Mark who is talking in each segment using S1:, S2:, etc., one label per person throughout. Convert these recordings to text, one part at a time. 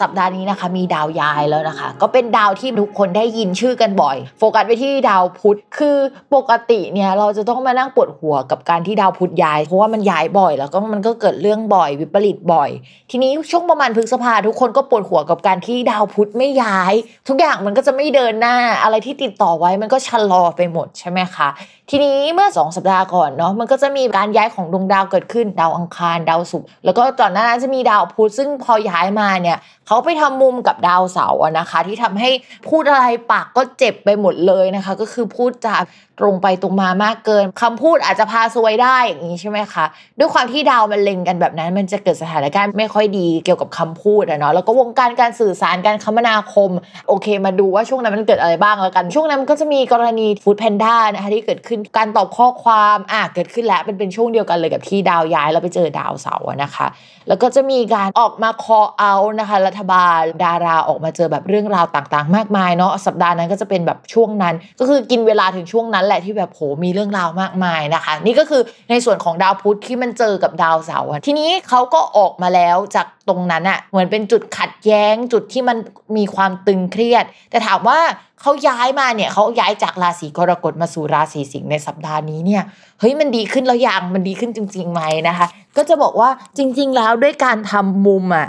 S1: สัปดาห์นี้นะคะ มีดาวย้ายแล้วนะคะ ก็เป็นดาวที่ทุกคนได้ยินชื่อกันบ่อย โฟกัสไปที่ดาวพุธคือปกติเนี่ยเราจะต้องมานั่งปวดหัวกับการที่ดาวพุธย้าย เพราะว่ามันย้ายบ่อย แล้วก็มันก็เกิดเรื่องบ่อยวิปริตบ่อย ทีนี้ช่วงประมาณพฤษภาทุกคนก็ปวดหัวกับการที่ดาวพุธไม่ย้าย ทุกอย่างมันก็จะไม่เดินหน้าอะไรที่ติดต่อไว้มันก็ชะลอไปหมดใช่ไหมคะ ทีนี้เมื่อ 2 สัปดาห์ก่อนเนาะมันก็จะมีการย้ายของดวงดาวเกิดขึ้นดาวอังคารดาวศุกร์แล้วก็ก่อนหน้านั้นจะมีดาวพุธซึ่งพอย้ายมาเนี่ยเขาไปทำมุมกับดาวเสาร์นะคะ ที่ทำให้พูดอะไรปากก็เจ็บไปหมดเลยนะคะ ก็คือพูดจาตรงไปตรงมามากเกินคำพูดอาจจะพาซวยได้อย่างนี้ใช่ไหมคะด้วยความที่ดาวมันเล็งกันแบบนั้น มันจะเกิดสถานการณ์ไม่ค่อยดีเกี่ยวกับคำพูดอะเนาะแล้วก็วงการการสื่อสารการคมนาคม โอเค มาดูว่าช่วงนั้นมันเกิดอะไรบ้างแล้วกัน ช่วงนั้นมันก็จะมีกรณีฟู้ดแพนด้านะคะที่เกิดขึ้นการตอบข้อความอะเกิดขึ้นแล้วเป็นเป็นช่วงเดียวกันเลยกับที่ดาวย้ายแล้วไปเจอดาวเสาร์นะคะ แล้วก็จะมีการออกมาคอเอานะคะ รัฐบาลดาราออกมาเจอแบบเรื่องราวต่างๆ มากมายเนาะสัปดาห์นั้นก็จะเป็นแบบช่วงนั้น ก็คือกินเวลาถึงช่วงนั้นแหละที่แบบโหมีเรื่องราวมากมายนะคะ นี่ก็คือในส่วนของดาวพุธที่มันเจอกับดาวเสาร์ทีนี้เขาก็ออกมาแล้วจาก ตรงนั้นอะเหมือนเป็นจุดขัดแย้งจุดที่มันมีความตึงเครียด แต่ถามว่าเขาย้ายมาเนี่ยเขาย้ายจากราศีกรกฎมาสู่ราศีสิงห์ในสัปดาห์นี้เนี่ยเฮ้ยมันดีขึ้นแล้วยังมันดีขึ้นจริงๆไหมนะคะ ก็จะบอกว่าจริง ๆ แล้วด้วยการทำมุมอะ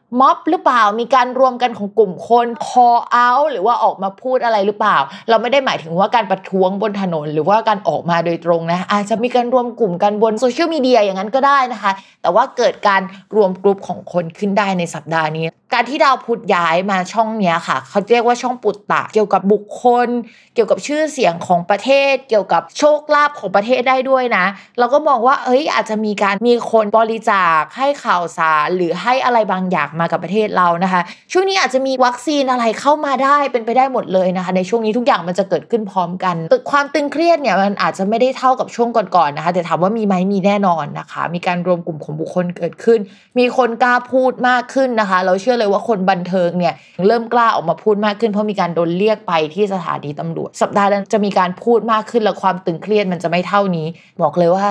S1: ม็อบหรือเปล่ามีการรวมกันของกลุ่มคน call out หรือว่าออกมาพูดอะไรหรือเปล่า เราไม่ได้หมายถึงว่าการประท้วงบนถนน หรือว่าการออกมาโดยตรงนะอาจจะมีการรวมกลุ่มกันบนโซเชียลมีเดียอย่างนั้นก็ได้นะคะ แต่ว่าเกิดการรวมกลุ่มของคนขึ้นได้ในสัปดาห์นี้ การที่ดาวพุธย้ายมาช่องเนี้ยค่ะ เขาเรียกว่าช่องปุตตะ เกี่ยวกับบุคคล เกี่ยวกับชื่อเสียงของประเทศ เกี่ยวกับโชคลาภของประเทศได้ด้วยนะ เราก็มองว่าเอ้ยอาจจะมีการมีคนบริจาคให้ข่าวสารหรือให้อะไรบางอย่างมากับประเทศเรานะคะ ช่วงนี้อาจจะมีวัคซีนอะไรเข้ามาได้เป็นไปได้หมดเลยนะคะ ในช่วงนี้ทุกอย่างมันจะเกิดขึ้นพร้อมกันความตึงเครียดเนี่ยมันอาจจะไม่ได้เท่ากับช่วงก่อนๆนะคะ แต่ถามว่ามีไหมมีแน่นอนนะคะ มีการรวมกลุ่มของบุคคลเกิดขึ้น มีคนกล้าพูดมากขึ้นนะคะ เราเชื่อเลยว่าคนบันเทิงเนี่ยเริ่มกล้าออกมาพูดมากขึ้นเพราะมีการโดนเรียกไปที่สถานีตำรวจ สัปดาห์นั้นจะมีการพูดมากขึ้นและความตึงเครียดมันจะไม่เท่านี้ บอกเลยว่า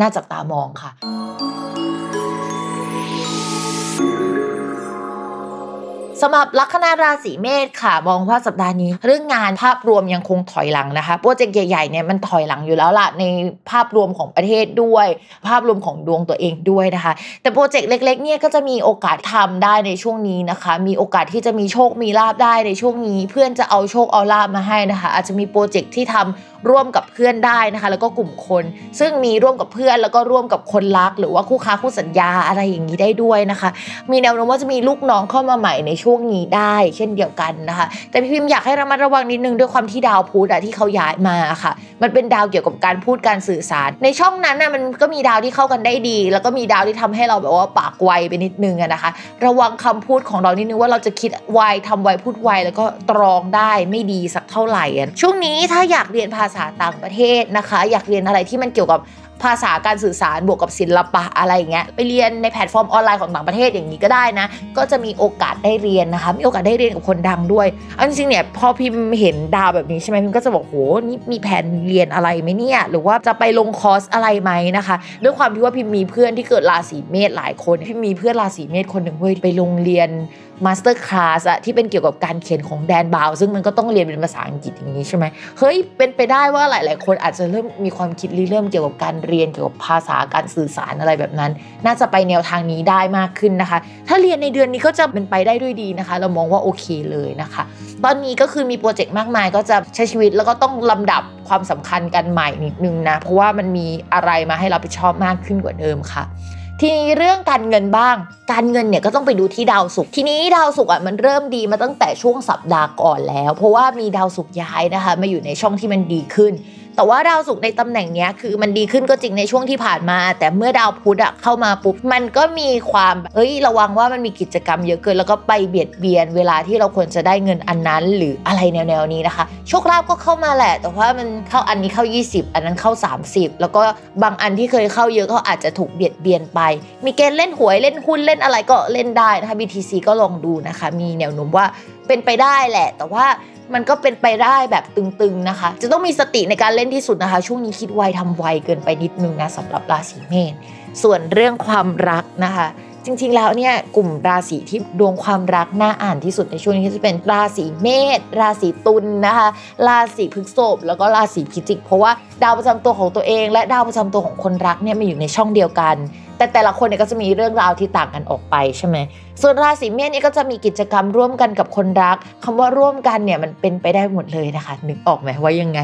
S1: น่าจับตามองค่ะ สำหรับลัคนาราศีเมษค่ะ มองว่าสัปดาห์นี้ เรื่องงานภาพรวมยังคงถอยหลังนะคะโปรเจกต์ใหญ่ๆเนี่ยมันถอยหลังอยู่แล้วล่ะในภาพรวมของประเทศด้วย ภาพรวมของดวงตัวเองด้วยนะคะ แต่โปรเจกต์เล็กๆเนี่ยก็จะมีโอกาสทำได้ในช่วงนี้นะคะ มีโอกาสที่จะมีโชคมีลาบได้ในช่วงนี้ เพื่อนจะเอาโชคเอาลาบมาให้นะคะ อาจจะมีโปรเจกต์ที่ทำ ร่วมกับเพื่อนได้นะคะ แล้วก็กลุ่มคน ซึ่งมีร่วมกับเพื่อนแล้วก็ร่วมกับคนรัก หรือว่าคู่ค้าคู่สัญญาอะไรอย่างนี้ได้ด้วยนะคะ มีแนวโน้มว่าจะมีลูกน้องเข้ามาใหม่ในช่วงนี้ได้ เช่นเดียวกันนะคะ แต่พี่พิมพ์อยากให้ระมัดระวังนิดนึงด้วยความที่ดาวพุธอะที่เขาย้ายมาค่ะ มันเป็นดาวเกี่ยวกับการพูดการสื่อสาร ในช่องนั้นน่ะมันก็มีดาวที่เข้ากันได้ดี แล้วก็มีดาวที่ทำให้เราแบบว่าปากไวไปนิดนึงอะนะคะ ระวังคำพูดของเรานิดนึงว่าเราจะคิดไวทำไวพูดไวแล้วก็ตรองได้ไม่ดีสักเท่าไหร่ช่วงนี้ถ้าอยากเรียนภาษาต่างประเทศนะคะ อยากเรียนอะไรที่มันเกี่ยวกับ ภาษาการสื่อสารบวกกับศิลปะอะไรอย่างเงี้ยไปเรียนในแพลตฟอร์มออนไลน์ของต่างประเทศอย่างนี้ก็ได้นะ ก็จะมีโอกาสได้เรียนนะคะมีโอกาสได้เรียนกับคนดังด้วยเอาจริงๆเนี่ยพอพิมพ์เห็นดาวแบบนี้ใช่ไหมพิมพ์ก็จะบอกโหนี่มีแผนเรียนอะไรไหมเนี่ยหรือว่าจะไปลงคอร์สอะไรไหมนะคะด้วยความที่ว่าพิมพ์มีเพื่อนที่เกิดราศีเมษหลายคนพิมพ์มีเพื่อนราศีเมษคนหนึ่งเว้ยไปโรงเรียนMasterClass อะที่เป็นเกี่ยวกับการเขียนของแดนบราวน์ ซึ่งมันก็ต้องเรียนเป็นภาษาอังกฤษอย่างนี้ใช่ไหมเฮ้ยเป็นไปได้ว่าหลาย ๆ คนอาจจะเริ่มมีความคิดริเริ่มเกี่ยวกับการเรียนเกี่ยวกับภาษาการสื่อสารอะไรแบบนั้น น่าจะไปแนวทางนี้ได้มากขึ้นนะคะ ถ้าเรียนในเดือนนี้ก็จะเป็นไปได้ด้วยดีนะคะ เรามองว่าโอเคเลยนะคะ ตอนนี้ก็คือมีโปรเจกต์มากมายก็จะใช้ชีวิตแล้วก็ต้องลำดับความสำคัญกันใหม่นิดนึงนะเพราะว่ามันมีอะไรมาให้เราไปชอบมากขึ้นกว่าเดิมค่ะทีนี้เรื่องการเงินบ้าง การเงินเนี่ยก็ต้องไปดูที่ดาวศุกร์ ทีนี้ดาวศุกร์อะมันเริ่มดีมาตั้งแต่ช่วงสัปดาห์ก่อนแล้ว เพราะว่ามีดาวศุกร์ย้ายนะคะมาอยู่ในช่องที่มันดีขึ้น แต่ว่าดาวศุกร์ในตำแหน่งเนี้ยคือมันดีขึ้นก็จริงในช่วงที่ผ่านมา แต่เมื่อดาวพุธอะเข้ามาปุ๊บมันก็มีความเอ้ยระวังว่ามันมีกิจกรรมเยอะเกินแล้วก็ไปเบียดเบียน เวลาที่เราควรจะได้เงินอันนั้น หรืออะไรแนวๆนี้นะคะ โชคลาภก็เข้ามาแหละ แต่ว่ามันเข้าอันนี้เข้า 20 อันนั้นเข้า 30 แล้วก็บางอันที่เคยเข้าเยอะก็อาจจะถูกเบียดเบียนไป มีเกณฑ์เล่นหวยเล่นหุ้นเล่นอะไรก็เล่นได้นะคะ BTC ก็ลองดูนะคะ มีแนวโน้มว่าเป็นไปได้แหละ แต่ว่ามันก็เป็นไปได้แบบตึงๆนะคะ จะต้องมีสติในการเล่นที่สุดนะคะ ช่วงนี้คิดไวทำไวเกินไปนิดนึงนะสำหรับราศีเมษส่วนเรื่องความรักนะคะ จริงๆแล้วเนี่ยกลุ่มราศีที่ดวงความรักน่าอ่านที่สุดในช่วงนี้จะเป็นราศีเมษราศีตุลนะคะราศีพฤษภแล้วก็ราศีพิจิก เพราะว่าดาวประจำตัวของตัวเอง และดาวประจำตัวของคนรักเนี่ยมาอยู่ในช่องเดียวกัน แต่แต่ละคนเนี่ยก็จะมีเรื่องราวที่ต่างกันออกไปใช่ไหมส่วนราศีเมษเนี่ยก็จะมีกิจกรรมร่วมกันกับคนรักคำว่าร่วมกันเนี่ยมันเป็นไปได้หมดเลยนะคะนึกออกไหมว่ายังไง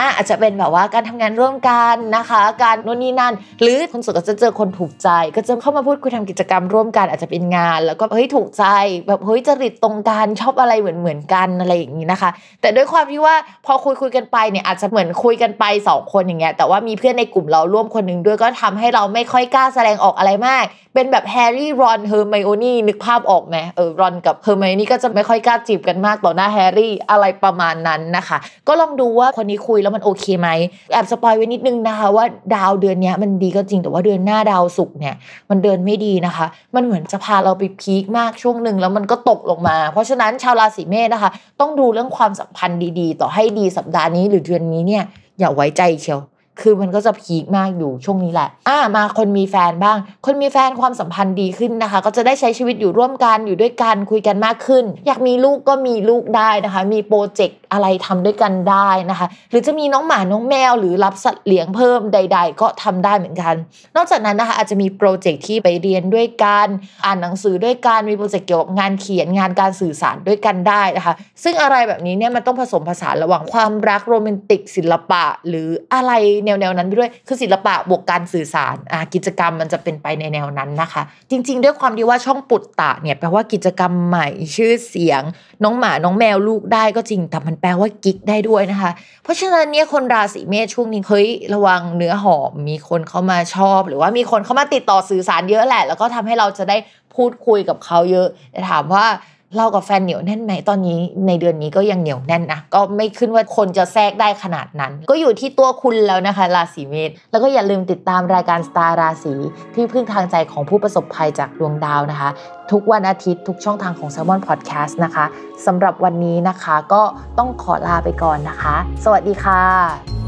S1: อะอาจจะเป็นแบบว่าการทำงานร่วมกันนะคะ การโน่นนี่นั่น หรือคนโสดก็จะเจอคนถูกใจ ก็จะเข้ามาพูดคุยทำกิจกรรมร่วมกันอาจจะเป็นงาน แล้วก็เฮ้ยถูกใจแบบเฮ้ยจริตตรงกันชอบอะไรเหมือนเหมือนกันอะไรอย่างนี้นะคะ แต่ด้วยความที่ว่าพอคุยคุยกันไปเนี่ยอาจจะเหมือนคุยกันไปสองคนอย่างเงี้ยแต่ว่ามีเพื่อนในกลุ่มเราร่วมคนหนึ่งด้วยก็ทำให้เราไม่ค่อยกล้าแสดงออกอะไรมาก เป็นแบบแฮร์รี่รอนเฮอร์ไมโอนี่นึกภาพออกไหมเออรอนกับเฮอร์ไมโอนี่ก็จะไม่ค่อยกล้าจีบกันมากต่อหน้าแฮร์รี่อะไรประมาณนั้นนะคะ ก็ลองดูว่าคนนี้คุยแล้วมันโอเคไหมแอบ spoil ไว้นิดนึงนะคะว่าดาวเดือนนี้มันดีก็จริงแต่ว่าเดือนหน้าดาวศุกร์เนี่ยมันเดินไม่ดีนะคะ มันเหมือนจะพาเราไปพีคมากช่วงหนึ่งแล้วมันก็ตกลงมา เพราะฉะนั้นชาวราศีเมษนะคะ ต้องดูเรื่องความสัมพันธ์ดีๆ ต่อให้ดีสัปดาห์นี้หรือเดือนนี้เนี่ยอย่าไว้ใจเชียวคือมันก็จะพีคมากอยู่ช่วงนี้แหละ อ่ามาคนมีแฟนบ้าง คนมีแฟนความสัมพันธ์ดีขึ้นนะคะ ก็จะได้ใช้ชีวิตอยู่ร่วมกันอยู่ด้วยกันคุยกันมากขึ้น อยากมีลูกก็มีลูกได้นะคะ มีโปรเจกต์ อะไรทำด้วยกันได้นะคะ หรือจะมีน้องหมาน้องแมว หรือรับสัตว์เลี้ยงเพิ่มใด ๆ ก็ทำได้เหมือนกัน นอกจากนั้นนะคะอาจจะมีโปรเจกต์ที่ไปเรียนด้วยกันอ่านหนังสือด้วยกันมีโปรเจกต์เกี่ยวกับงานเขียนงานการสื่อสารด้วยกันได้นะคะ ซึ่งอะไรแบบนี้เนี่ยมันต้องผสมผสานระหว่างความรักโรแมนติกศิลปะ หรืออะไรแนวๆนั้นไปด้วยคือศิลปะบวกการสื่อสารกิจกรรมมันจะเป็นไปในแนวนั้นนะคะ จริง ๆ ด้วยความที่ว่าช่องปุตตะเนี่ยแปลว่ากิจกรรมใหม่ชื่อเสียง น้องหมาน้องแมวลูกได้ก็จริงแต่มันแปลว่ากิ๊กได้ด้วยนะคะ เพราะฉะนั้นเนี่ยคนราศีเมษช่วงนี้เฮ้ยระวังเนื้อหอมมีคนเข้ามาชอบ หรือว่ามีคนเข้ามาติดต่อสื่อสารเยอะแหละ แล้วก็ทำให้เราจะได้พูดคุยกับเขาเยอะแต่ถามว่า เรากับแฟนเหนียวแน่นไหมตอนนี้ในเดือนนี้ก็ยังเหนียวแน่นนะก็ไม่ขึ้นว่าคนจะแทรกได้ขนาดนั้น ก็อยู่ที่ตัวคุณแล้วนะคะ ราศีเมษแล้วก็อย่าลืมติดตามรายการสตาร์ราศีที่พึ่งทางใจของผู้ประสบภัยจากดวงดาวนะคะ ทุกวันอาทิตย์ทุกช่องทางของ s ซ l m o n Podcast นะคะสำหรับวันนี้นะคะก็ต้องขอลาไปก่อนนะคะ สวัสดีค่ะ